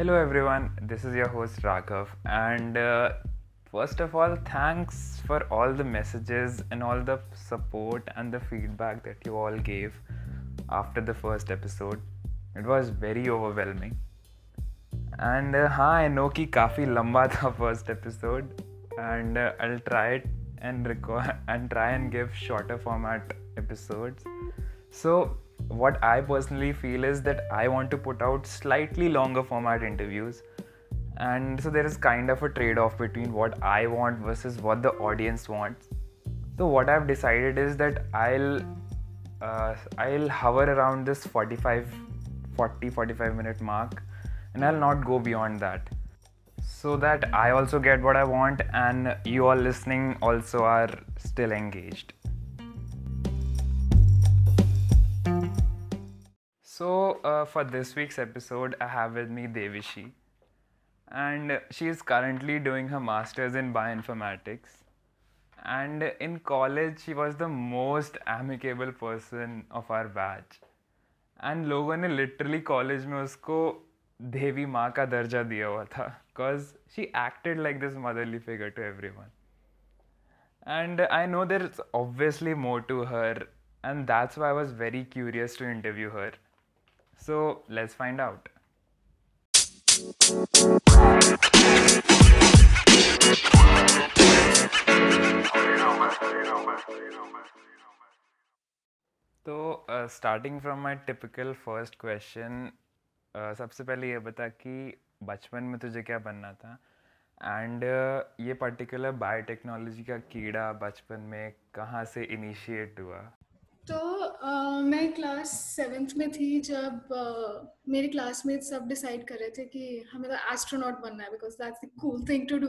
Hello, everyone. This is your host Raghav, and uh, first of all, thanks for all the messages and all the support and the feedback that you all gave after the first episode. It was very overwhelming. And uh, हाँ I know कि काफ़ी लंबा था first episode and I try it and record and try and give shorter format episodes. what I personally feel is that I want to put out slightly longer format interviews. And so there is kind of a trade off between what I want versus what the audience wants. So what I've decided is that I'll uh, I'll hover around this 45 40 45 minute mark and I'll not go beyond that so that I also get what I want and you all listening also are still engaged. So, uh, for this week's episode, I have with me Devishi, and she is currently doing her master's in bioinformatics. And in college, she was the most amicable person of our batch. And लोगों ने literally college में उसको देवी माँ का दर्जा दिया हुआ था because she acted like this motherly figure to every one and I know there is obviously more to her and that's why was very curious to interview her So let's find out तो starting from my typical first question सबसे पहले ये बता कि बचपन में तुझे क्या बनना था? एंड uh, ये पर्टिकुलर बायोटेक्नोलॉजी का कीड़ा बचपन में कहाँ से इनिशिएट हुआ? तो uh, मैं क्लास सेवेंथ में थी जब uh, मेरे क्लासमेट सब डिसाइड कर रहे थे कि हमें तो एस्ट्रोनॉट बनना है because that's the cool thing to do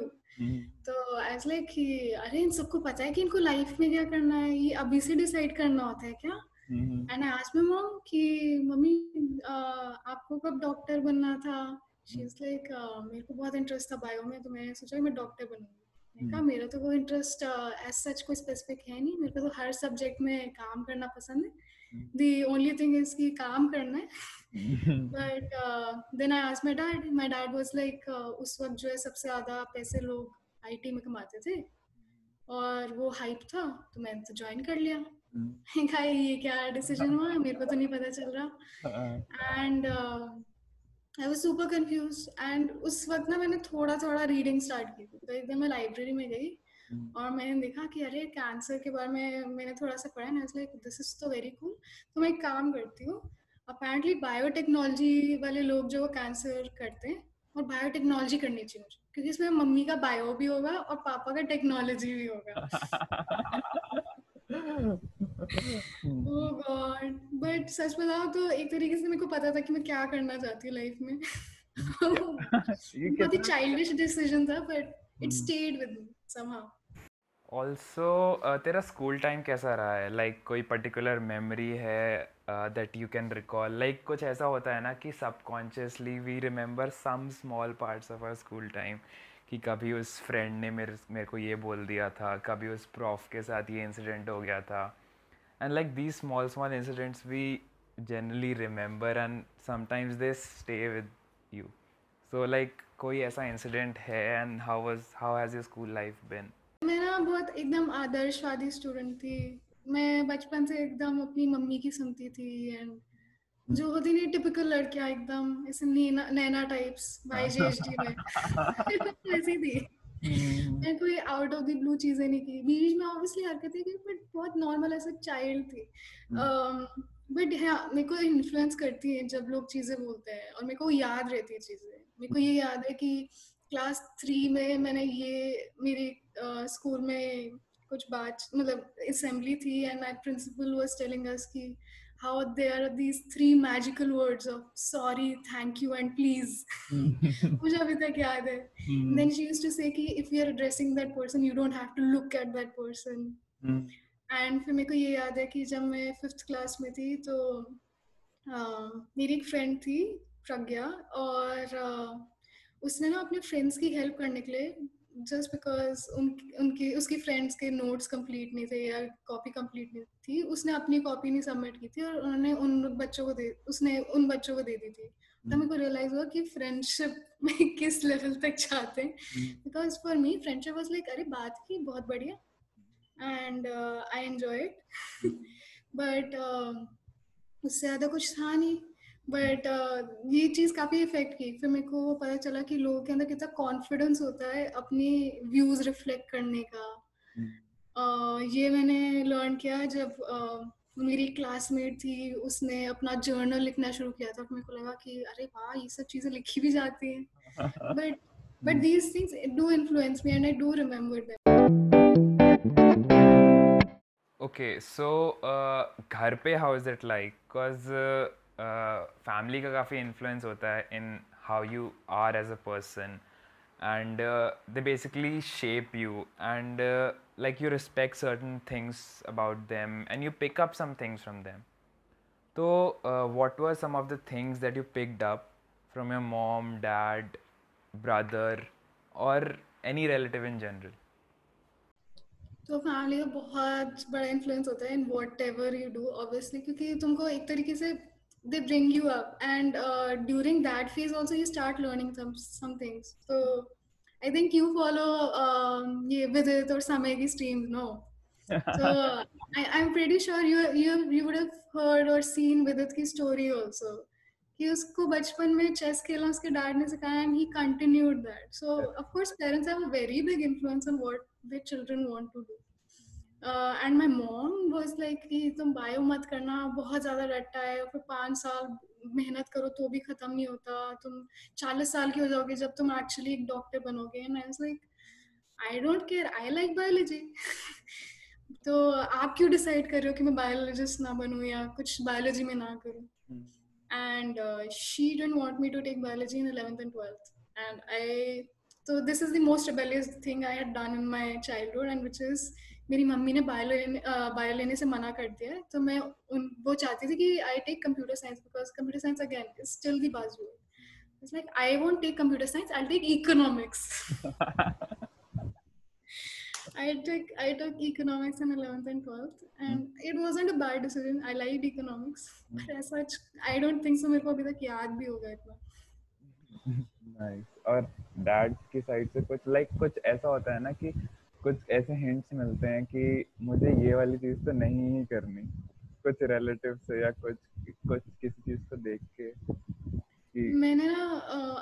तो एज लाइक कि अरे इन सबको पता है कि इनको लाइफ में क्या करना है? ये अभी से डिसाइड करना होता है क्या? एंड आज माय मॉम कि मम्मी आपको कब डॉक्टर बनना था? शी इज़ लाइक मेरे को बहुत इंटरेस्ट था बायो में. तो मैंने सोचा कि मैं डॉक्टर बनूँगी। कहा मेरा तो कोई इंटरेस्ट एज सच कोई स्पेसिफिक है नहीं मेरे को तो हर सब्जेक्ट में काम करना पसंद है। दी ओनली थिंग इज़ कि काम करना है। But then I asked my dad my dad was like उस वक्त जो है सबसे ज़्यादा पैसे लोग आईटी में कमाते थे। और वो हाइप था तो मैंने तो ज्वाइन कर लिया। कहा ये क्या डिसीज़न हुआ? मेरे को तो नहीं पता चल रहा। And I was super confuse and उस वक्त ना मैंने थोड़ा थोड़ा रीडिंग स्टार्ट की थी। तो एक दिन मैं लाइब्रेरी में गई और मैंने देखा कि अरे कैंसर के बारे में मैंने थोड़ा सा पढ़ा ना लाइक दिस इज़ तो वेरी कूल तो मैं एक काम करती हूँ अपेरेंटली बायोटेक्नोलॉजी वाले लोग जो कैंसर करते हैं और बायोटेक्नोलॉजी करनी चाहिए मुझे क्योंकि इसमें मम्मी का बायो भी होगा और पापा का टेक्नोलॉजी भी होगा। गॉड बट सच बताओ तो एक तरीके से मेरे को पता था कि मैं क्या करना चाहती हूँ लाइफ में। बहुत ही चाइल्डिश डिसीज़न था but it stayed with me somehow also तेरा स्कूल टाइम कैसा रहा है? लाइक like, कोई पर्टिकुलर मेमोरी है that you can recall like कुछ ऐसा होता है ना कि subconsciously we remember some small parts of our school time कि कभी उस फ्रेंड ने मेरे मेरे को ये बोल दिया था, कभी उस प्रॉफ के साथ ये इंसिडेंट हो गया था। And like these small small incidents we generally remember and sometimes they stay with you so like कोई ऐसा इंसिडेंट है and how was how has your school life been मैं ना बहुत एकदम आदर्शवादी स्टूडेंट थी। मैं बचपन से एकदम अपनी मम्मी की सुनती थी एंड जो होती नहीं टिपिकल लड़कियाँ एकदम ऐसे नैना नैना टाइप्स वाईजेएसडी में। ऐसी थी। मैं कोई आउट ऑफ़ द ब्लू चीज़ें नहीं की। बीच में ऑब्वियसली हरकतें की बट बहुत नॉर्मल ऐसा चाइल्ड थी। बट हाँ मेरे को इन्फ्लुएंस करती है जब लोग चीज़ें बोलते हैं और मेरे को याद रहती है चीज़ें। मेरे को ये याद है कि क्लास थ्री में मैंने ये मेरी स्कूल में कुछ बात मतलब असेंबली थी and my principal was telling us कि how there are these three magical words of sorry, thank you, and please. मुझे अभी तक याद है. Then she used to say कि if you are addressing that person, you don't have to look at that person. And फिर मेरे को ये याद है कि जब मैं फिफ्थ क्लास में थी तो मेरी एक फ्रेंड थी प्रज्ञा और उसने ना अपने फ्रेंड्स की हेल्प करने के लिए जस्ट बिकॉज़ उन उनकी उसकी फ्रेंड्स के नोट्स कंप्लीट नहीं थे या कॉपी कंप्लीट नहीं थी उसने अपनी कॉपी नहीं सबमिट की थी और उन्होंने उन बच्चों को दे उसने उन बच्चों को दे दी थी। तब मेरे को रियलाइज़ हुआ कि फ्रेंडशिप में किस लेवल तक चाहते हैं। Because for me friendship was like अरे बात की बहुत बढ़िया। And I enjoy it but उससे ज़्यादा कुछ था नहीं। बट uh, ये चीज़ काफ़ी इफ़ेक्ट की। फिर मेरे को पता चला कि लोगों के अंदर कितना कॉन्फिडेंस होता है अपनी व्यूज़ रिफ्लेक्ट करने का। uh, ये मैंने लर्न किया जब uh, मेरी क्लासमेट थी उसने अपना जर्नल लिखना शुरू किया था। मेरे को लगा कि अरे वाह ये सब चीज़ें लिखी भी जाती हैं। But but these things do influence me and I do remember that okay so घर पे how is it like because family का काफ़ी इन्फ्लुएंस होता है in how you are as a person and they basically shape you and like you respect certain things about them and you pick up some things from them तो what were some of the things that you picked up from your mom dad brother और any relative in general तो family का बहुत बड़ा influence होता है in whatever you do obviously क्योंकि तुमको एक तरीके से they bring you up and uh, during that phase also you start learning some some things so i think you follow um yeah, Vidit or Samegi streams no so I, i'm pretty sure you you you would have heard or seen Vidit ki story also कि उसको बचपन में chess खेलना उसके dad ने सिखाया and he continued that so of course parents have a very big influence on what the children want to do and my mom was like कि तुम बायो मत करना बहुत ज़्यादा रट्टा है फिर पाँच साल मेहनत करो तो भी ख़त्म नहीं होता। तुम चालीस साल की हो जाओगे जब तुम एक्चुअली एक डॉक्टर बनोगे। And I like I don't care I like biology तो आप क्यों डिसाइड कर रहे हो कि मैं बायोलॉजिस्ट ना बनूँ या कुछ बायोलॉजी में ना करूँ? And she didn't want me to take biology in eleventh and twelfth and I so this is the most rebellious thing I had done in my childhood and which is मेरी मम्मी ने bio लेने bio लेने से मना कर दिया तो मैं उन वो चाहती थी कि I take computer science because computer science again still the बाजू It's like I won't take computer science. I'll take economics. I took I took economics in eleventh and twelfth, and mm. it wasn't a bad decision. I liked economics, mm. but as such, I don't think so. मेरे को अभी तक याद भी होगा इतना. Nice. और dad की साइड से कुछ like, कुछ ऐसा होता है ना कि कुछ ऐसे हिंट्स मिलते हैं कि मुझे ये वाली चीज़ तो नहीं ही करनी। कुछ रिलेटिव से या कुछ कुछ किसी चीज़ को देख के मैंने ना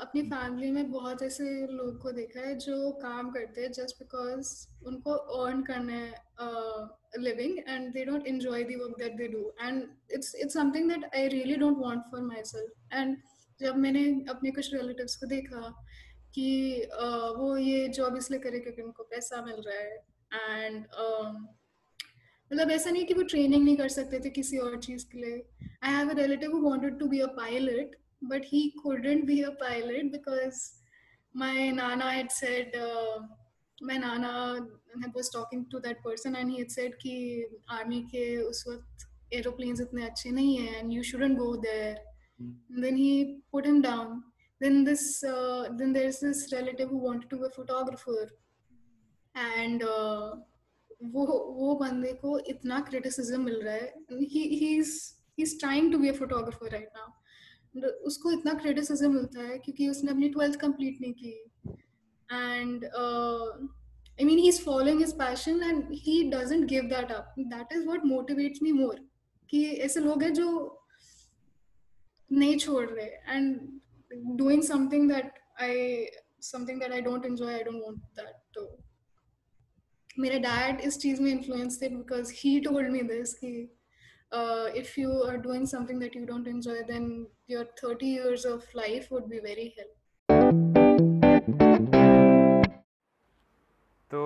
अपनी फैमिली में बहुत ऐसे लोग को देखा है जो काम करते हैं जस्ट बिकॉज़ उनको अर्न करना है living and they don't enjoy the work that they do and it's it's something that I really don't want for myself and जब मैंने अपने कुछ रिलेटिव्स को देखा कि uh, वो ये जॉब इसलिए करे क्योंकि उनको पैसा मिल रहा है। एंड um, मतलब ऐसा नहीं कि वो ट्रेनिंग नहीं कर सकते थे किसी और चीज़ के लिए। I have a relative who wanted to be a pilot but he couldn't be a pilot because my nana had said my nana had was talking to that person and he had said कि army के उस वक्त aeroplanes इतने अच्छे नहीं है and you shouldn't go there then he put him down then this uh, then there's this relative who wanted to be a photographer. And uh, वो वो बंदे को इतना क्रिटिसिज्म मिल रहा है। ही he's he's trying to be a photographer right now. उसको इतना criticism मिलता है क्योंकि उसने अपनी ट्वेल्थ कंप्लीट नहीं की। And I mean he is following his passion and he doesn't give that up that is what motivates me more कि ऐसे लोग हैं जो नहीं छोड़ रहे। And doing something that I something that I don't enjoy, I don't want that to. मेरे dad इस चीज़ में इन्फ्लुएंस थे because he told me this कि if you are doing something that you don't enjoy then your 30 years of life would be very hell तो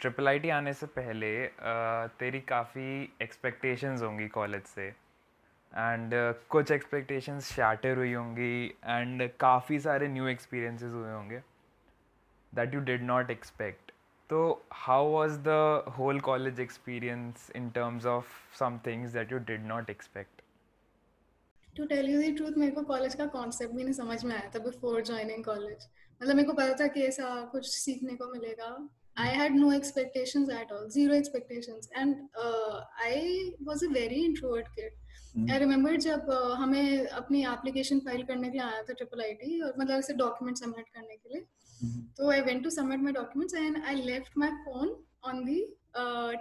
triple I T आने से पहले uh, तेरी काफ़ी एक्सपेक्टेशंस होंगी कॉलेज से एंड uh, कुछ एक्सपेक्टेशंस शैटर हुई होंगी एंड काफ़ी सारे न्यू एक्सपीरियंसेस हुए होंगे that you did not expect तो how was the whole college experience in terms of some things that you did not expect to tell you the truth मेरे को college का कॉन्सेप्ट भी नहीं समझ में आया था बिफोर ज्वाइनिंग कॉलेज मतलब मेरे को पता था कि ऐसा कुछ सीखने को मिलेगा had no expectations at all, zero expectations. And uh, I was a very introvert kid. I remember जब हमें अपनी एप्लीकेशन फ़ाइल करने के लिए आया था ट्रिपल आई टी और मतलब ऐसे डॉक्यूमेंट सबमिट करने के लिए। हम्म। तो I went to submit my documents and I left my phone on the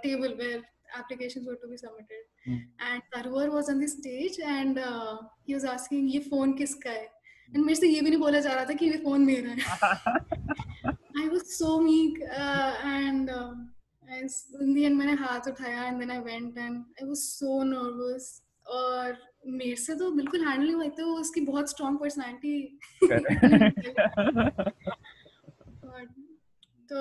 table where applications were to be submitted. Hmm. and Tarwar was on the stage and uh, he was asking ये phone किसका है? And मेरे से ये भी नहीं बोला जा रहा था कि ये फ़ोन मेरा है। I was so meek and uh, I, in the end मैंने हाथ उठाया and then I went and I was so nervous और मेरे से तो बिल्कुल हैंडल नहीं हुआ तो उसकी बहुत स्ट्रॉन्ग पर्सनैलिटी तो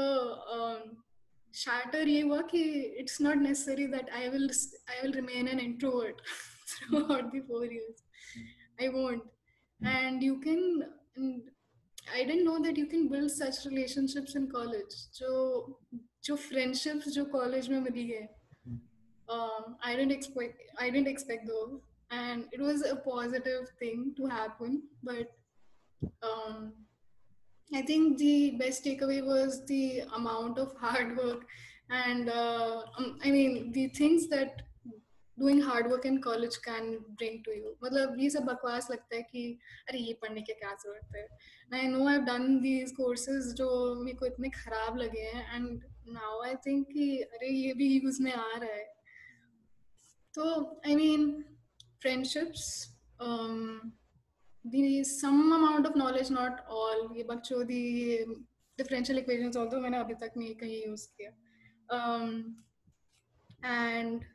शार्टर ये हुआ कि it's not necessary that I will I will remain an introvert throughout the four years I won't and you can I didn't know that you can build such relationships in college जो जो friendships जो college में मिली है um, I didn't expect I didn't expect those, and it was a positive thing to happen. But um, I think the best takeaway was the amount of hard work, and uh, um, I mean the things that doing hard work in college can bring to you. मतलब ये सब बकवास लगता है कि अरे ये पढ़ने की क्या जरूरत है I know I've done these courses जो मेरे को इतने खराब लगे हैं and now I think कि अरे ये भी यूज में आ रहा है So I mean, friendships, um, the some amount of knowledge, not all. ये बच्चों the differential equations although मैंने अभी तक नहीं कहीं use किया. Um, and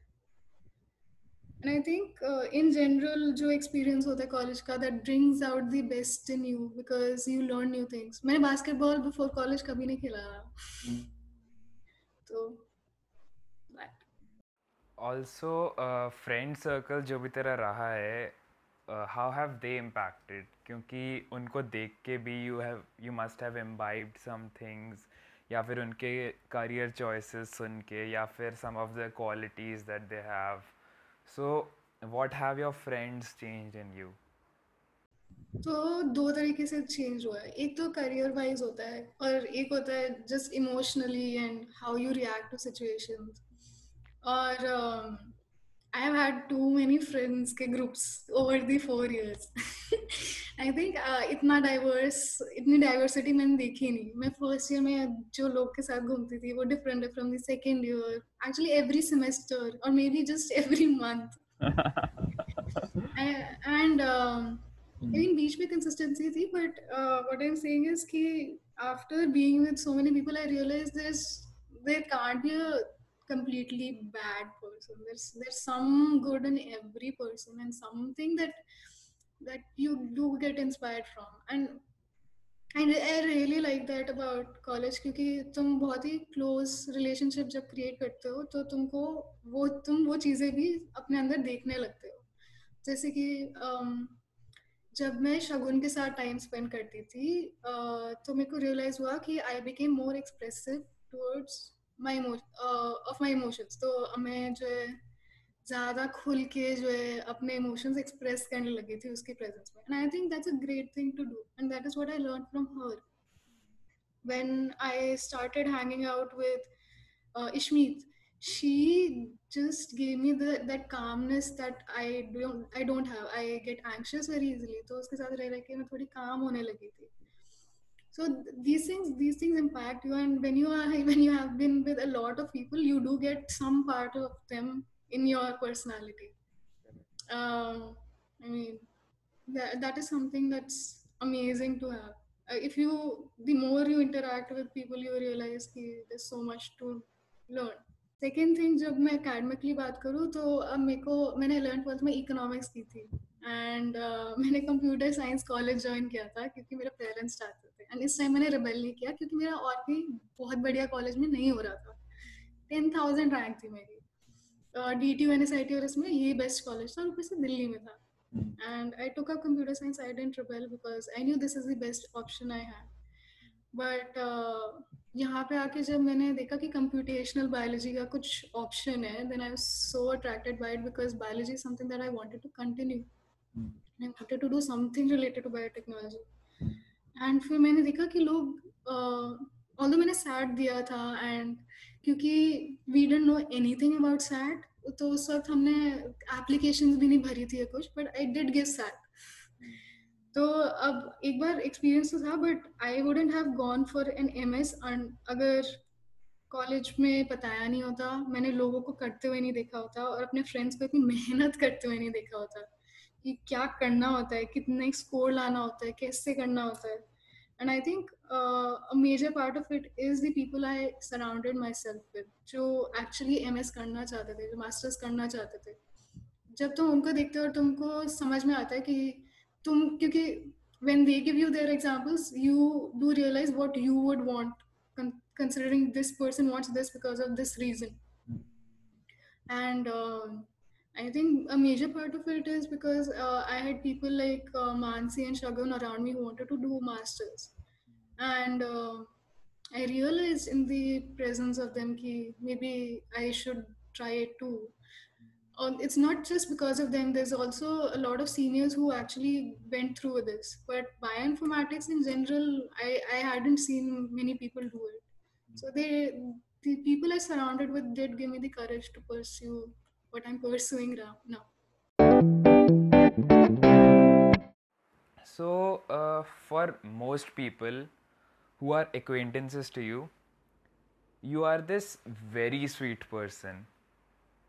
and I think uh, in general जो experience होता है college का that brings out the best in you because you learn new things. मैंने basketball before college कभी नहीं खेला. तो. ऑल्सो फ्रेंड सर्कल जो भी तेरा रहा है हाउ हैव दे इम्पैक्टेड क्योंकि उनको देख के भी you have you must have imbibed some things या फिर उनके करियर चॉइसेस सुन के, या फिर some of the qualities that they have so what have your friends change in you तो दो तरीके से चेंज हुआ है। एक तो करियर वाइज होता है, और एक होता है just emotionally and how you react to situations और I have had too many friends के groups over the four years I think इतना डाइवर्स इतनी डाइवर्सिटी मैंने देखी नहीं। मैं फ़र्स्ट ईयर में जो लोग के साथ घूमती थी वो डिफरेंट है from the second year actually every semester और maybe just every month and I mean, बीच में consistency थी, but uh, what I'm saying is कि after being with so many people, I realized there's there can't be a completely bad person. There's there's some good in every person and something that that you do get inspired from. And and I really like that about college क्योंकि तुम बहुत ही close relationship जब create करते हो तो तुमको वो तुम वो चीज़ें भी अपने अंदर देखने लगते हो जैसे कि um, जब मैं शगुन के साथ टाइम स्पेंड करती थी तो मेरे को रियलाइज़ हुआ कि I became more expressive towards my of my emotions तो मैं जो है ज़्यादा खुल के जो है अपने इमोशंस एक्सप्रेस करने लगी थी उसके प्रेजेंस में। And I think that's a great thing to do and that is what I learn from her when I started hanging out with Ishmeet she just gave me that calmness that I I don't have I get anxious very easily तो उसके साथ रह रह के मैं थोड़ी काम होने लगी थी। So these things these things impact you, and when you are when you have been with a lot of people, you do get some part of them in your personality. Um, I mean, that that is something that's amazing to have. Uh, if you the more you interact with people, you realize कि there's so much to learn. Second thing जब मैं academically बात करूँ तो अब मेरे को मैंने इलेवन ट्वेल्थ में इकोनॉमिक्स की थी एंड uh, मैंने कंप्यूटर साइंस कॉलेज ज्वाइन किया था क्योंकि मेरे पेरेंट्स चाहते थे। एंड इस टाइम मैंने रिबेल नहीं किया क्योंकि मेरा और भी बहुत बढ़िया कॉलेज में नहीं हो रहा था। टेन थाउज़ेंड रैंक थी मेरी। D T N S I T और इसमें ये बेस्ट कॉलेज था और ऊपर से दिल्ली में था। And I took up computer science I didn't rebel because I knew this is the best option I है बट यहाँ पे आके जब मैंने देखा कि कंप्यूटेशनल बायोलॉजी का कुछ ऑप्शन है then I I so attracted by it because biology something that wanted to continue And I wanted to do something related to biotechnology. फिर मैंने देखा कि लोग although मैंने SAT दिया था and क्योंकि we didn't know anything about SAT तो उस वक्त हमने एप्लीकेशन भी नहीं भरी थी कुछ but I did give SAT तो अब एक बार एक्सपीरियंस तो था but I wouldn't have gone for M S S अगर कॉलेज में बताया नहीं होता, मैंने लोगों को करते हुए नहीं देखा होता और अपने फ्रेंड्स को इतनी मेहनत करते हुए नहीं देखा होता। कि क्या करना होता है कितने स्कोर लाना होता है कैसे करना होता है। And I think a major part of it is the people I surrounded myself with जो एक्चुअली एम एस करना चाहते थे जो मास्टर्स करना चाहते थे। जब तुम उनको देखते हो और तुमको समझ में आता है कि तुम क्योंकि when they give you their examples you do realize what you would want con- considering this person wants this because of this reason and um, i think a major part of it is because uh, i had people like uh, mansi and shagun around me who wanted to do masters and uh, i realized in the presence of them ki maybe i should try it too um, it's not just because of them. There's also a lot of seniors who actually went through this. But bioinformatics in general, I, I hadn't seen many people do it. So they, the people I surrounded with did give me the courage to pursue what I'm pursuing now. So, uh, for most people who are acquaintances to you, you are this very sweet person.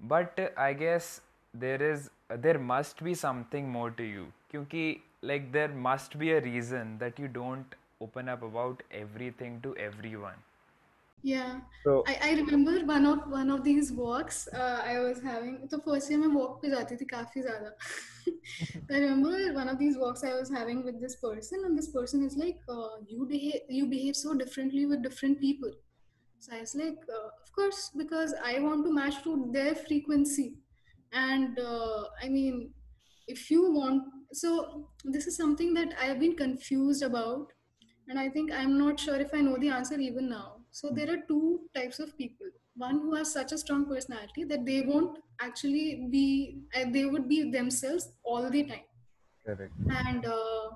But uh, I guess there is uh, there must be something more to you. Because like there must be a reason that you don't open up about everything to everyone yeah so I, I remember one of one of these walks uh, I was having तो first year मैं walk पे जाती थी काफी ज़्यादा I remember one of these walks I was having with this person and this person is like uh, you behave you behave so differently with different people so I was like, uh, of course, because I want to match to their frequency. And uh, I mean, if you want, so this is something that I have been confused about. And I think I'm not sure if I know the answer even now. So there are two types of people. One who has such a strong personality that they won't actually be, uh, they would be themselves all the time. Correct. And uh,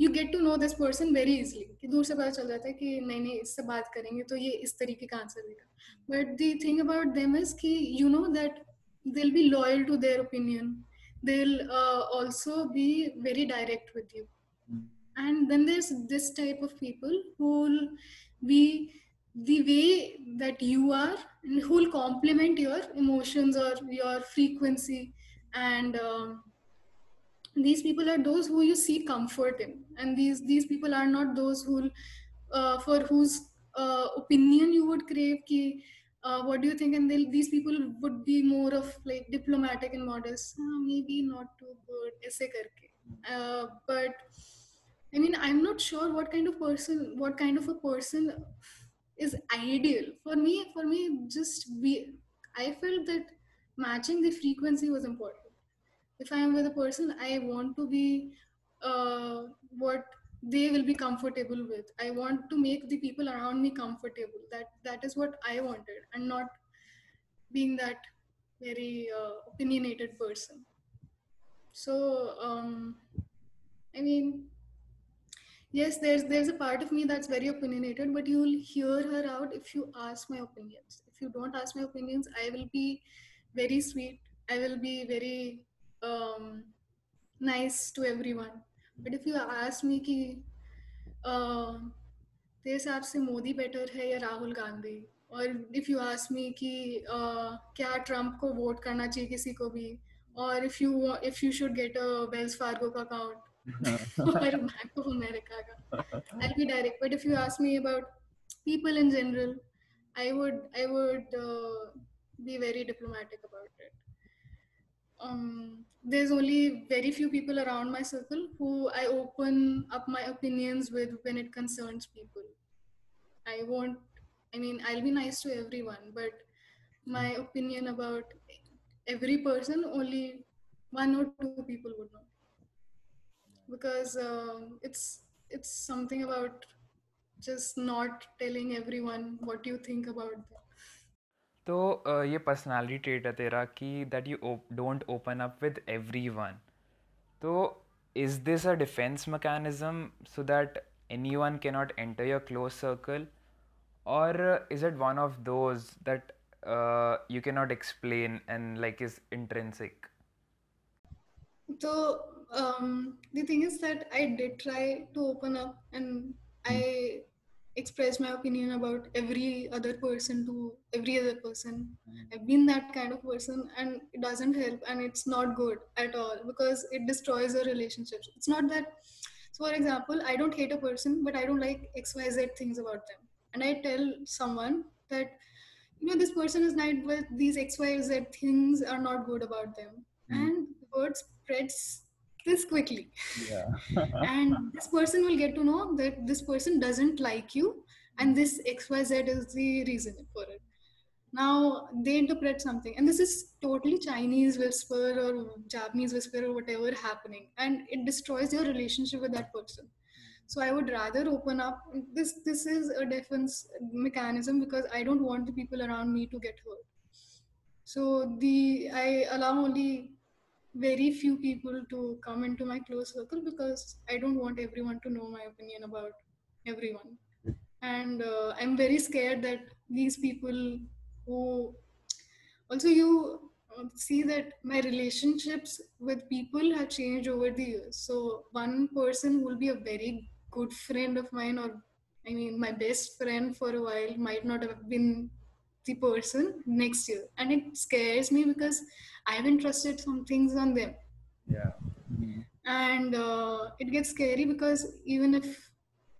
you get to know this person very easily कि दूर से पता चल जाता है कि नहीं नहीं इससे बात करेंगे तो ये इस तरीके का आंसर देगा but the thing about them is कि यू नो दैट दिल be loyal to their opinion दिल also be very direct with you and then there's this type of people who will be the way that you are and who will complement your emotions or your frequency. And um, these people are those who you see comfort in. And these these people are not those who uh, for whose uh, opinion you would crave ki, uh, what do you think? And these people would be more of like diplomatic and modest. Uh, maybe not too good aise karke uh, but i mean i'm not sure what kind of person what kind of a person is ideal for me for me just be i felt that matching the frequency was important if I am with a person, I want to be uh, what they will be comfortable with. I want to make the people around me comfortable. That that is what I wanted, and not being that very uh, opinionated person. So um, I mean, yes, there's there's a part of me that's very opinionated, but you'll hear her out if you ask my opinions. If you don't ask my opinions, I will be very sweet. I will be very um, nice to everyone. But if you ask me कि uh, तेरे हिसाब से Modi better है या राहुल गांधी और if you ask me कि uh, क्या Trump को वोट करना चाहिए किसी को भी और if you if you should get a Wells Fargo का account Bank of America. I'll be direct. But if you ask me about people in general, I would I would uh, be very diplomatic about it. Um, there's only very few people around my circle who I open up my opinions with when it concerns people. I won't. I mean, I'll be nice to everyone, but my opinion about every person only one or two people would know Because um, it's it's something about just not telling everyone what you think about them. तो ये personality trait है तेरा कि that you don't open up with everyone तो is this a defence mechanism so that anyone के not enter your close circle or is it one of those that uh, you cannot explain and like is intrinsic so um, the thing is that i did try to open up and i expressed my opinion about every other person to every other person. I've been that kind of person and it doesn't help and it's not good at all because it destroys the relationships. It's not that so for example i don't hate a person but i don't like xyz things about them. And i tell someone that you know this person is not but these xyz things are not good about them. Mm. and the word spreads this quickly. Yeah. And this person will get to know that this person doesn't like you and hmm. this xyz is the reason for it. Now they interpret something and this is totally chinese whisper or japanese whisper or whatever happening and it destroys your relationship with that person. Hmm. So i would rather open up this this is a defense mechanism because i don't want the people around me to get hurt. So the i allow only very few people to come into my close circle because i don't want everyone to know my opinion about everyone. And uh, i'm very scared that these people who also you um, see that my relationships with people have changed over the years. So one person will be a very good friend of mine or i mean my best friend for a while might not have been the person next year and it scares me because i haven't trusted some things on them. Yeah. And uh, it gets scary because even if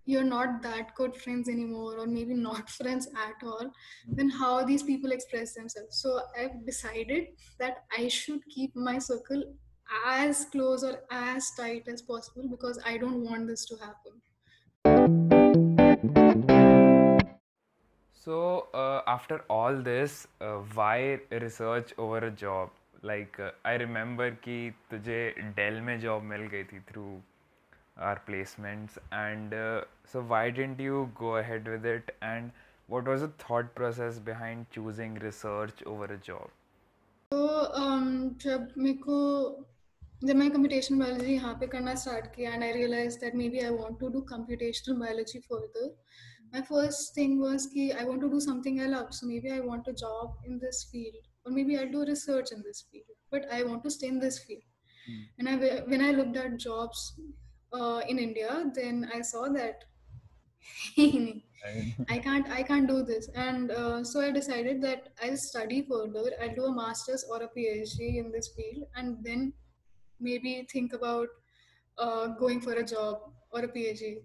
you're not that good friends anymore or maybe not friends at all then how these people express themselves. So i've decided that i should keep my circle as close or as tight as possible because i don't want this to happen so uh, after all this uh, why research over a job like uh, i remember ki tujhe dell mein job mil gayi thi through our placements and uh, so why didn't you go ahead with it and what was the thought process behind choosing research over a job तो um, जब मेरे को जब मैं computational biology यहाँ पे करना start किया and I realise that maybe I want to do computational biology further my first thing was ki I want to do something I love. So maybe I want a job in this field, or maybe I'll do research in this field. But I want to stay in this field. Mm. And I, when I looked at jobs uh, in India, then I saw that I can't I can't do this, and uh, so I decided that I'll study further. I'll do a master's or a PhD in this field, and then maybe think about uh, going for a job or a PhD.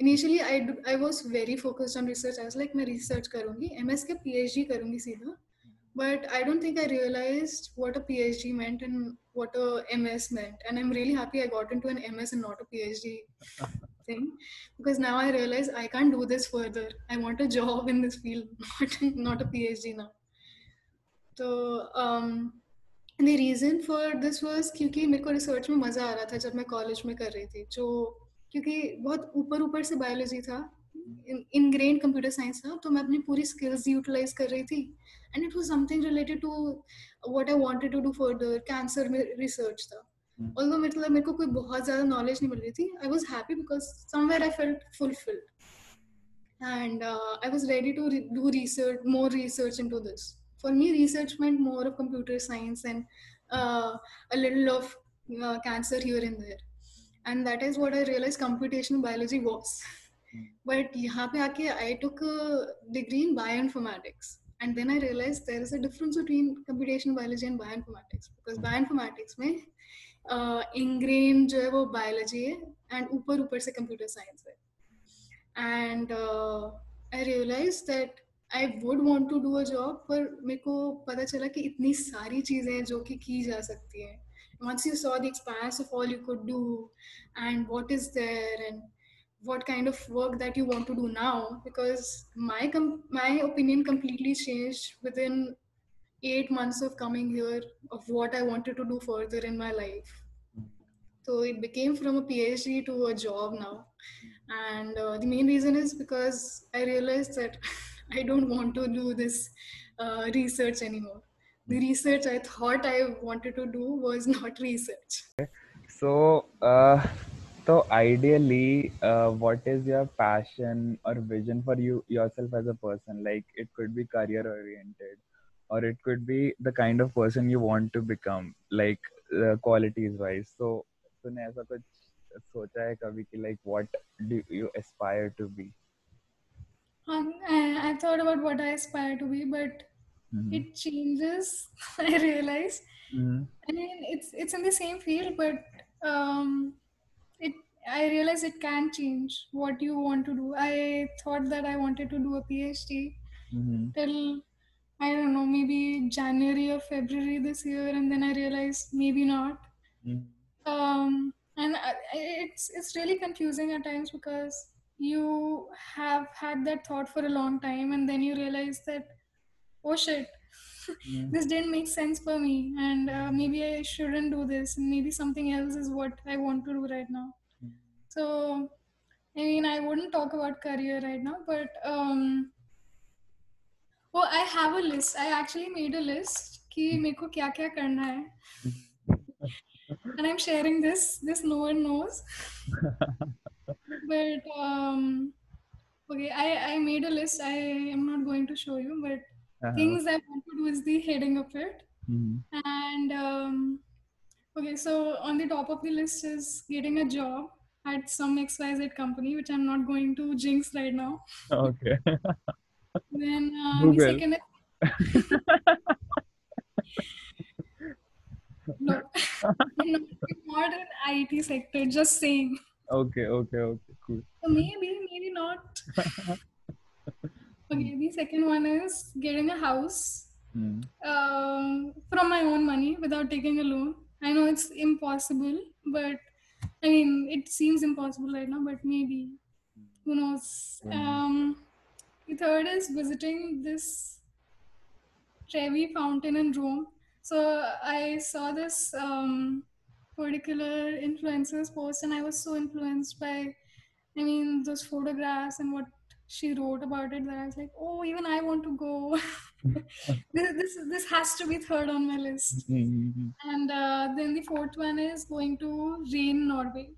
Initially I I was very focused on research I was like मैं research करूँगी M S के P H D करूँगी सीधा. But I don't think I realise what a P H D meant and what a M S meant and I am really happy I got into an M S and not a P H D thing because now I realise I can do this further I want a job in this field not not a P H D now तो the reason for this was क्योंकि मेरे को research में मज़ा आ रहा था जब मैं कॉलेज में कर रही थी। जो क्योंकि बहुत ऊपर ऊपर से बायोलॉजी था इन ग्रेन कंप्यूटर साइंस था तो मैं अपनी पूरी स्किल्स यूटिलाइज कर रही थी। And it was something related to what I wanted to do further cancer में रिसर्च था। ऑल्दो मतलब मेरे को कोई बहुत ज़्यादा नॉलेज नहीं मिल रही थी I was happy because somewhere I felt fulfilled and I I ready to do research more into this. For me, research meant more of computer science and uh, a little of uh, cancer here and there, and that is what I realized computational biology was. But यहाँ पे आके I took a degree in bioinformatics, and then I realized there is a difference between computational biology and bioinformatics because bioinformatics में uh, ingrained जो है वो biology है and ऊपर ऊपर से computer science है and uh, I realized that I would want to do a job पर मेरे को पता चला कि इतनी सारी चीज़ें हैं जो कि की जा सकती हैं once you saw the expanse of all you could do and what is there and what kind of work that you want to do now because my com- my opinion completely changed within 8 months of coming here of what I wanted to do further in my life. So it became from a phd to a job now. And uh, the main reason is because i realized that i don't want to do this uh, research anymore the research i thought i wanted to do was not research so uh, so ideally, uh, what is your passion or vision for you yourself as a person? Like it could be career oriented, or it could be the kind of person you want to become, like uh, qualities wise. So, तूने ऐसा कुछ सोचा है कभी कि like what do you aspire to be? Um, I, I thought about what I aspire to be, but Mhm. it changes. I realize. Mhm. I mean, it's it's in the same field, but um, it I realize it can change what you want to do. I thought that I wanted to do a PhD Mhm. till I don't know, maybe January or February this year, and then I realized maybe not. Mhm. Um, and I- it's it's really confusing at times because you have had that thought for a long time, and then you realize that oh shit yeah. Hmm. this didn't make sense for me and uh, maybe i shouldn't do this. And maybe something else is what i want to do right now. Yeah. so i mean i wouldn't talk about career right now but um oh i have a list. I actually made a list ki hmm. and i'm sharing this this no one knows. But um okay i i made a list. I am not going to show you but uh-huh. things I want to do is the heading of it. Mhm. And um, okay, so on the top of the list is getting a job at some XYZ company, which I'm not going to jinx right now. Okay. Then the Google. second no, no, not in IT sector. Just saying. okay. Okay. Okay. Cool. So maybe, maybe not. Okay, the second one is getting a house Mhm. um, from my own money without taking a loan. I know it's impossible, but I mean, it seems impossible right now, but maybe. Who knows? Um, the third is visiting this Trevi fountain in Rome. So I saw this um, particular influencer's post, and I was so influenced by, I mean, those photographs and what she wrote about it that I was like, oh, even I want to go. this, this this has to be third on my list. Mm-hmm, mm-hmm. And uh, then the fourth one is going to Rain Norway.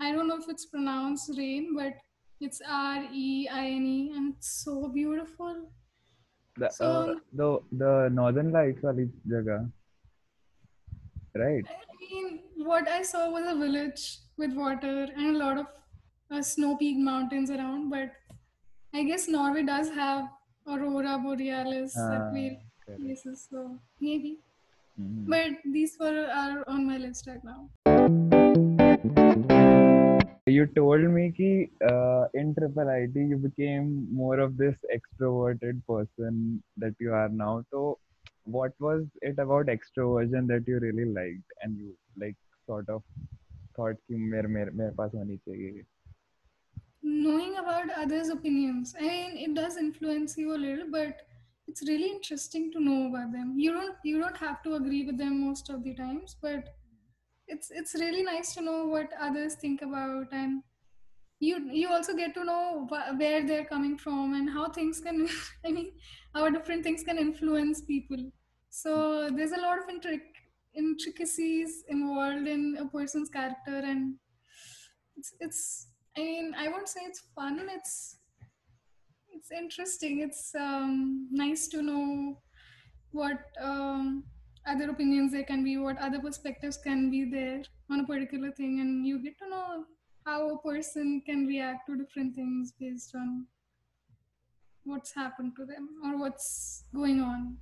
I don't know if it's pronounced Rain, but it's R E I N E, and it's so beautiful. The, uh, so, uh, the the northern lights wali jaga, right? I mean, what I saw was a village with water and a lot of uh, snow peak mountains around, but I guess Norway does have aurora borealis ah, uh, at places, so maybe. Mm-hmm. But these were are on my list right now. You told me ki, uh, in Triple IT you became more of this extroverted person that you are now. So, what was it about extroversion that you really liked and you like sort of thought ki mere mere mere paas honi chahiye? Knowing about others' opinions. I mean, it does influence you a little, but it's really interesting to know about them. You don't you don't have to agree with them most of the times, but it's it's really nice to know what others think about, and you you also get to know wh- where they're coming from and how things can. I mean, how different things can influence people. So there's a lot of intric- intricacies involved in a person's character and it's it's i mean i won't say it's fun it's it's interesting it's um, nice to know what um, other opinions there can be what other perspectives can be there on a particular thing and you get to know how a person can react to different things based on what's happened to them or what's going on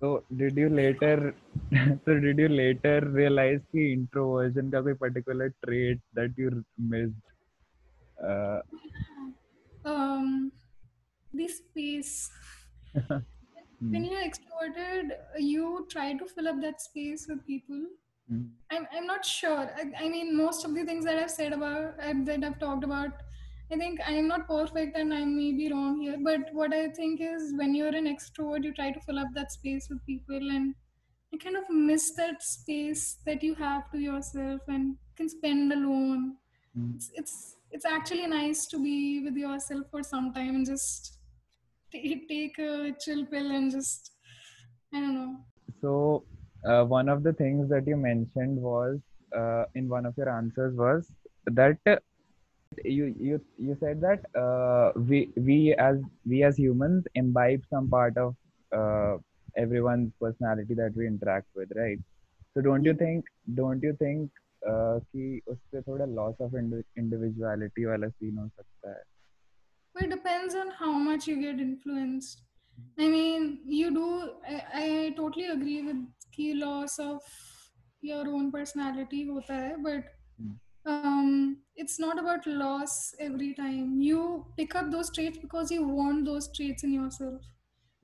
So did you later so did you later realize कि introversion का कोई particular trait that you missed? Uh, um, the space when you're extroverted you try to fill up that space with people mm, I'm, I'm not sure. I, I mean, most of the things that I've said about, that I've talked about, I think I am not perfect and I may be wrong here. But what I think is when you're an extrovert, you try to fill up that space with people and you kind of miss that space that you have to yourself and can spend alone. mm. It's, it's, it's actually nice to be with yourself for some time and just t- take a chill pill and just, I don't know. So uh, one of the things that you mentioned was uh, in one of your answers was that you you you said that uh, we we as we as humans imbibe some part of uh, everyone's personality that we interact with right so don't you think don't you think uh, कि उससे थोड़ा loss of individuality वाला scene हो सकता है it depends on how much you get influenced I mean you do I, I totally agree with the loss of your own personality hota hai but hmm um, it's not about loss every time. You pick up those traits because you want those traits in yourself.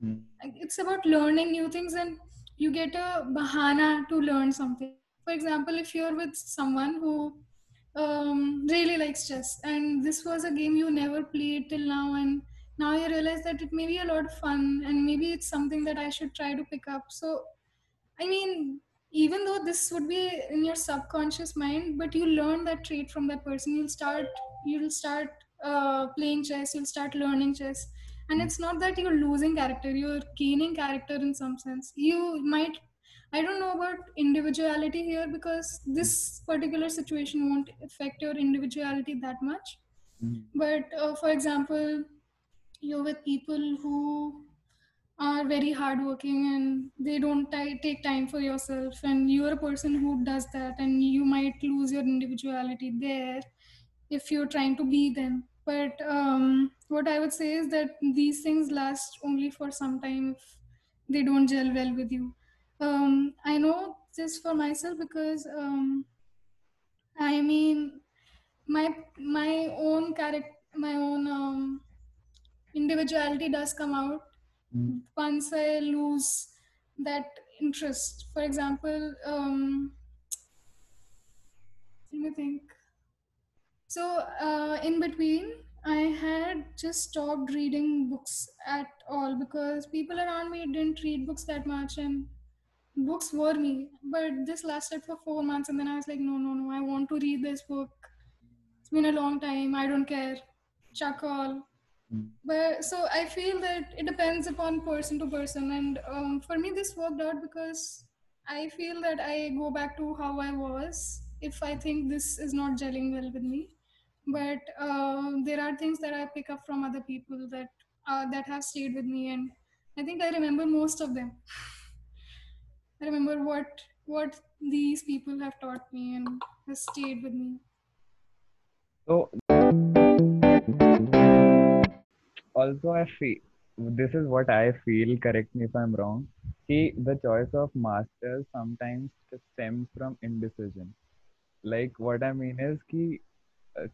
Mm. It's about learning new things and you get a bahana to learn something. For example, if you're with someone who um, really likes chess and this was a game you never played till now and now you realize that it may be a lot of fun and maybe it's something that I should try to pick up. So, I mean, even though this would be in your subconscious mind but you learn that trait from that person. You'll start you'll start uh, playing chess you'll start learning chess. And it's not that you're losing character you're gaining character in some sense. You might i don't know about individuality here because this particular situation won't affect your individuality that much. Mm. but uh, for example you're with people who are very hardworking and they don't t- take time for yourself and you're a person who does that and you might lose your individuality there if you're trying to be them. But um, what i would say is that these things last only for some time if they don't gel well with you um, i know this for myself because um, i mean my my own character my own um, individuality does come out mm. once I lose that interest. For example, um, let me think. So, uh, in between, I had just stopped reading books at all because people around me didn't read books that much and books were me. But this lasted for four months, and then I was like, no, no, no, I want to read this book. It's been a long time. I don't care. Chuck all but so i feel that it depends upon person to person and um, for me this worked out because i feel that i go back to how i was if i think this is not gelling well with me but uh, there are things that i pick up from other people that uh, that have stayed with me and i think i remember most of them remember what what these people have taught me and has stayed with me so also I feel this is what I feel. Correct me if I'm wrong. See, the choice of masters sometimes stems from indecision. Like what I mean is कि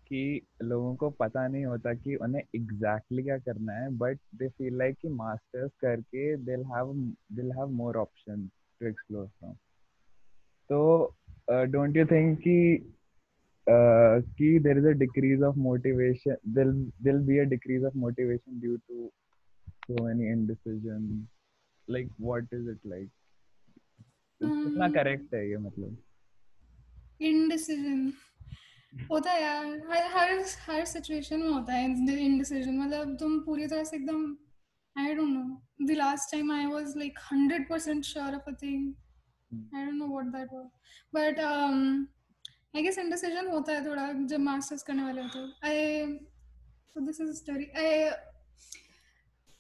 कि लोगों को पता नहीं होता कि उन्हें exactly exactly क्या करना है बट दे फील लाइक कि मास्टर्स करके they'll have they'll have more option to explore from तो डोंट यू थिंक कि uh, key there is a decrease of motivation there'll there'll be a decrease of motivation due to so many indecisions like what is it like कितना correct है ये मतलब indecision होता है यार हर हर हर situation में होता है indecision मतलब तुम पूरी तरह से एकदम I don't know. The last time I was like 100% sure of a thing. Hmm. I don't know what that was. But um, I guess indecision होता है थोड़ा जब मास्टर्स करने वाले होते हो. I so this is a story. I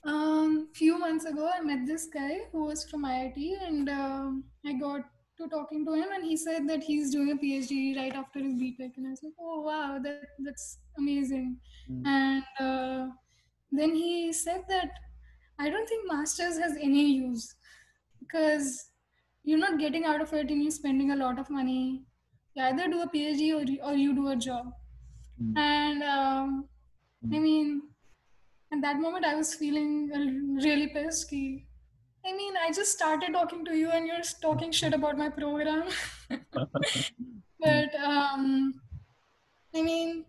um, few months ago I met this guy who was from IIT and uh, I got to talking to him and he said that he's doing a PhD right after his BTech and I was like, oh wow, that that's amazing. Mm. And uh, then he said that i don't think masters has any use because you're not getting out of it and you're spending a lot of money you either do a phd or, or you do a job mm. and um, mm. i mean at that moment i was feeling really pissed ki, i mean i just started talking to you and you're talking shit about my program but um, i mean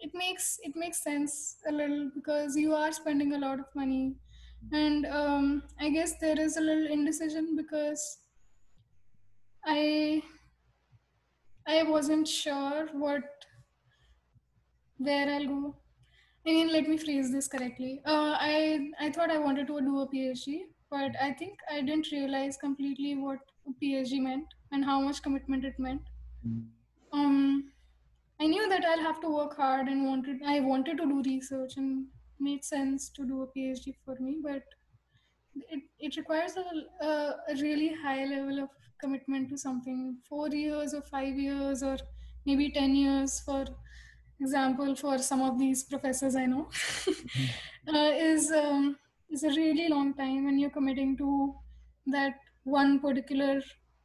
it makes it makes sense a little because you are spending a lot of money and um, i guess there is a little indecision because i I wasn't sure what where I'll go. I mean, let me phrase this correctly. Uh, I I thought I wanted to do a PhD, but I think I didn't realize completely what a PhD meant and how much commitment it meant. um, I knew that I'll have to work hard and wanted I wanted to do research and made sense to do a PhD for me, but it, it requires a, a, a really high level of commitment to something. Four years or five years or maybe ten years for example for some of these professors I know uh, is um, is a really long time when you're committing to that one particular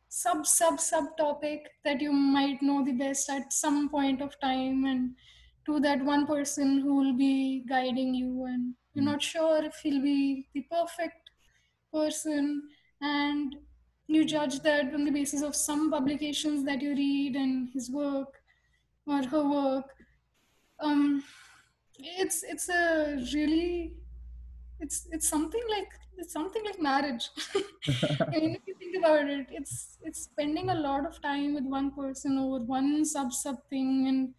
sub sub sub topic that you might know the best at some point of time and to that one person who will be guiding you and you're hmm. not sure if he'll be the perfect person and you judge that on the basis of some publications that you read and his work or her work um it's it's a really it's it's something like it's something like marriage I mean, if you think about it it's it's spending a lot of time with one person over one sub sub thing and.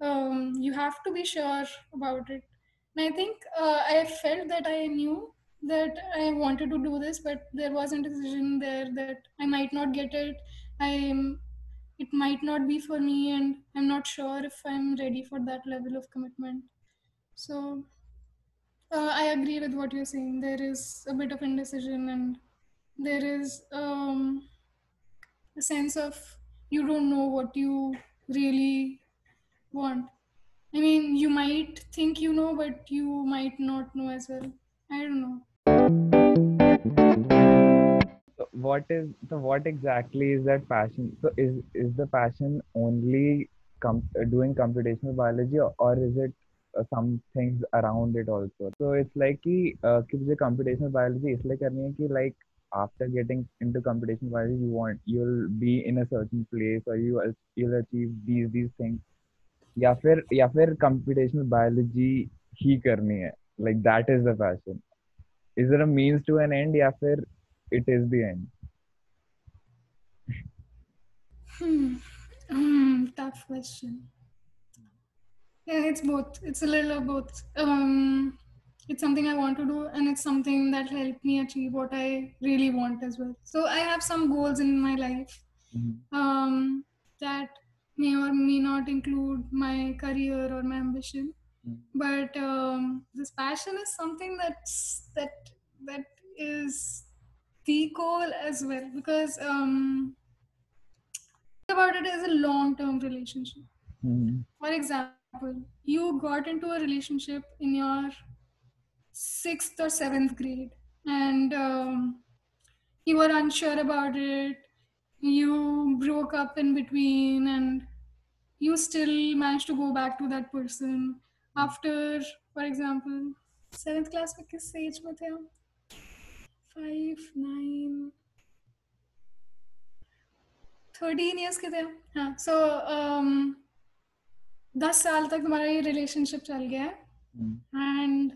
Um, you have to be sure about it. And i think uh, i felt that i knew that i wanted to do this but there wasn't a decision there that i might not get it. I it might not be for me and i'm not sure if i'm ready for that level of commitment. So uh, i agree with what you're saying. There is a bit of indecision and there is um, a sense of you don't know what you really want i mean you might think you know but you might not know as well. I don't know. So what is so what exactly is that passion? So is is the passion only com- doing computational biology or, or is it uh, some things around it also? So it's like ki, uh, ki computational biology is like karni like after getting into computational biology you want you'll be in a certain place or you you'll achieve these these things. या फिर या फिर computational biology ही करनी है like that is the passion is there a means to an end या फिर it is the end? Hmm. Mm, tough question. Yeah, it's both. It's a little of both. Um, it's something I want to do, and it's something that helped me achieve what I really want as well. So I have some goals in my life mm-hmm. um, that may or may not include my career or my ambition. Mm-hmm. But um, this passion is something that's that that is the goal as well because um, about it as a long-term relationship. Mm-hmm. For example, you got into a relationship in your sixth or seventh grade, and um, you were unsure about it You broke up in between, and you still managed to go back to that person after, for example, seventh class में किस age में थे five nine thirteen years के थे हाँ सो um, दस साल तक तुम्हारा ये रिलेशनशिप चल गया है and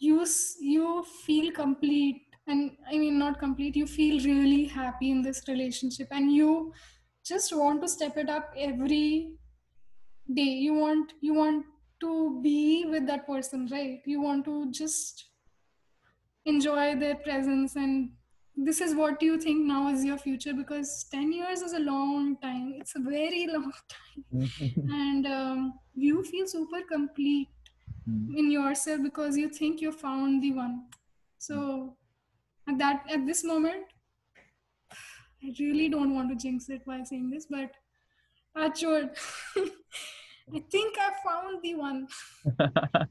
you you feel complete and i mean not complete. You feel really happy in this relationship and you just want to step it up every day. You want you want to be with that person right? You want to just enjoy their presence and this is what you think now is your future because 10 years is a long time. It's a very long time. And um, you feel super complete mm. in yourself because you think you found the one. So at that at this moment i really don't want to jinx it by saying this but Achod, i think i found the one.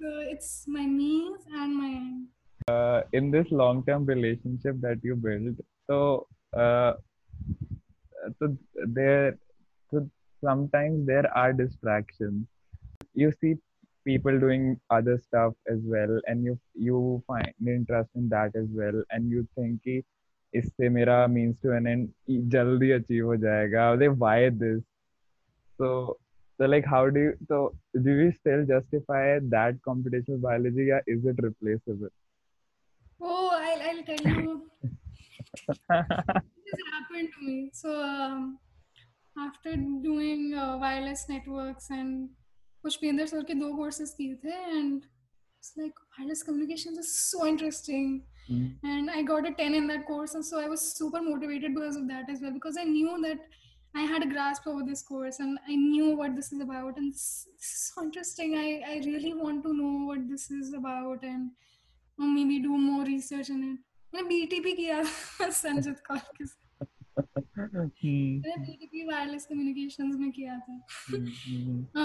So it's my knees and my uh, in this long term relationship that you build so uh, so there so sometimes there are distractions. You see people doing other stuff as well and you you find interest in that as well and you think कि इससे मेरा means to an end जल्दी achieve हो जाएगा they why this so so like how do you so do you still justify that computational biology or is it replaceable Oh, I'll, I'll tell you. this happened to me. So, um, after doing uh, wireless networks and Pushpender sir ke do courses kiye the and it's like wireless communications is so interesting. Mm. And I got a 10 in that course. And so I was super motivated because of that as well. Because I knew that I had a grasp over this course and I knew what this is about. And this, this is so interesting. I, I really want to know what this is about and maybe do more research in it. मैंने BTP किया संजित कौर के साथ मैंने BTP wireless communications में किया था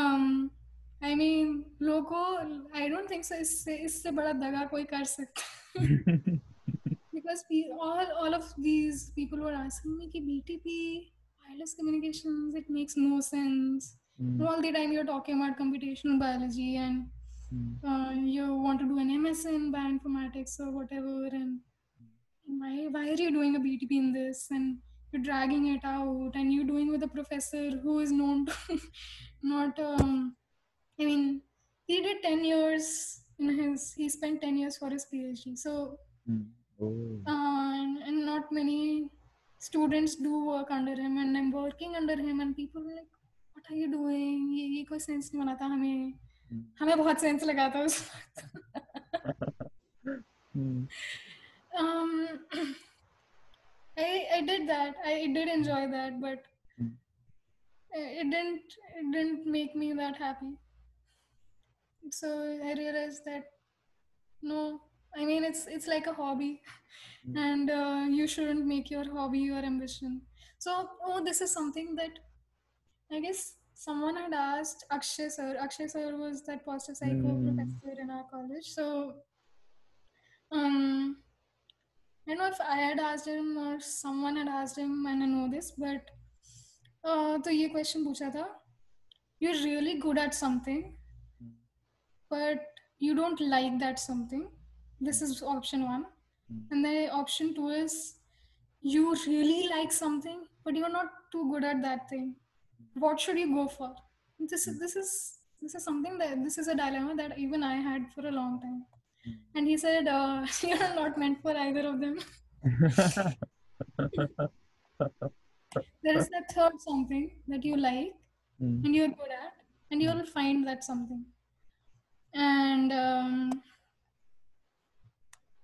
um, I mean लोगों I don't think so इससे इससे बड़ा दगा कोई कर सकता because we, all all of these people were asking me कि BTP wireless communications it makes no sense mm. all the time you're talking about computational biology and mm. uh, you want to do an ms in bioinformatics or whatever and why why are you doing a btp in this and you're dragging it out and you're doing with a professor who is known to not um, i mean he did 10 years in his he spent 10 years for his phd so mm. oh. uh, and, and not many students do work under him and I'm working under him and people are like what are you doing ये ये कोई sense नहीं बनाता हमें हमें बहुत sense लगा था उस um I I did that I did enjoy that but it didn't it didn't make me that happy so I realized that no I mean it's it's like a hobby mm. and uh, you shouldn't make your hobby your ambition so oh this is something that i guess someone had asked akshay sir akshay sir was that positive psycho mm. professor in our college so um I don't know if I had asked him or someone had asked him and I know this, but uh, तो ये question पूछा था you're really good at something but you don't like that something this is option one and then option two is you really like something, but you're not too good at that thing. What should you go for? This is this is this is something that this is a dilemma that even I had for a long time. And he said, uh, "You're not meant for either of them." there is that third something that you like mm. and you're good at, and you'll find that something. And um,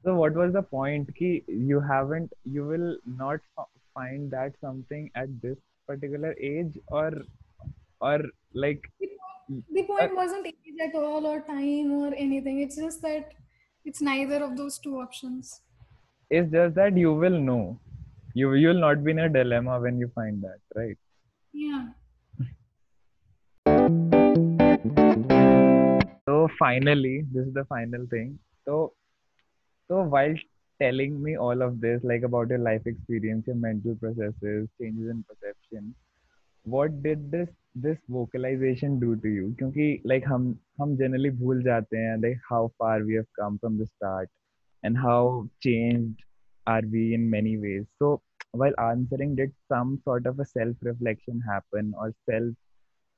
so what was the point? Ki you haven't you will not find that something at this particular age or or like the point uh, wasn't age at all or time or anything. It's just that it's neither of those two options. It's just that you will know. You you will not be in a dilemma when you find that right? Yeah finally this is the final thing so so while telling me all of this, like about your life experience, your mental processes, changes in perception, what did this this vocalization do to you? क्योंकि like हम हम generally भूल जाते हैं like how far we have come from the start and how changed are we in many ways. So while answering, did some sort of a self reflection happen or self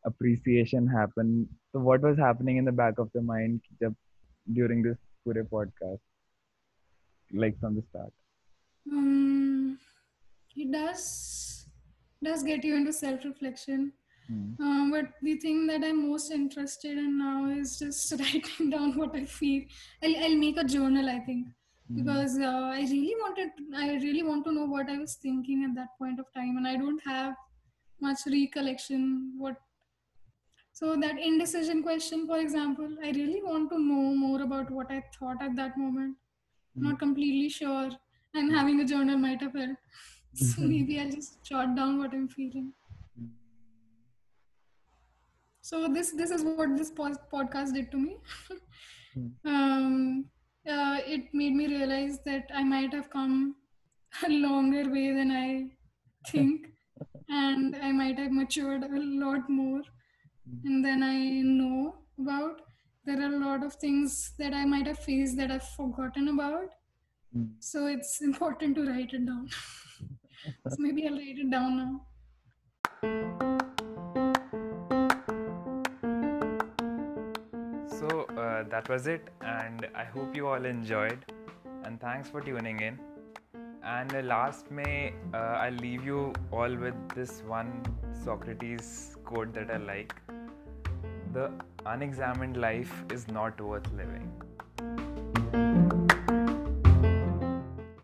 appreciation happen. So what was happening in the back of the mind during this Pure podcast? Like from the start? Um, it does does get you into self-reflection. Mm. Um, but the thing that I'm most interested in now is just writing down what I feel. I'll, I'll make a journal, I think, hmm. because uh, I really wanted, I really want to know what I was thinking at that point of time, and I don't have much recollection what so that indecision question for example i really want to know more about what i thought at that moment. Mm. not completely sure and having a journal might have helped. So maybe i'll just jot down what i'm feeling. So this this is what this podcast did to me. Um, uh, it made me realize that i might have come a longer way than i think and i might have matured a lot more and then i know about there are a lot of things that I might have faced that I've forgotten about. Mm. So it's important to write it down. so maybe I'll write it down now. So uh, that was it, and I hope you all enjoyed. And thanks for tuning in. And last May, uh, I'll leave you all with this one Socrates quote that I like the unexamined life is not worth living.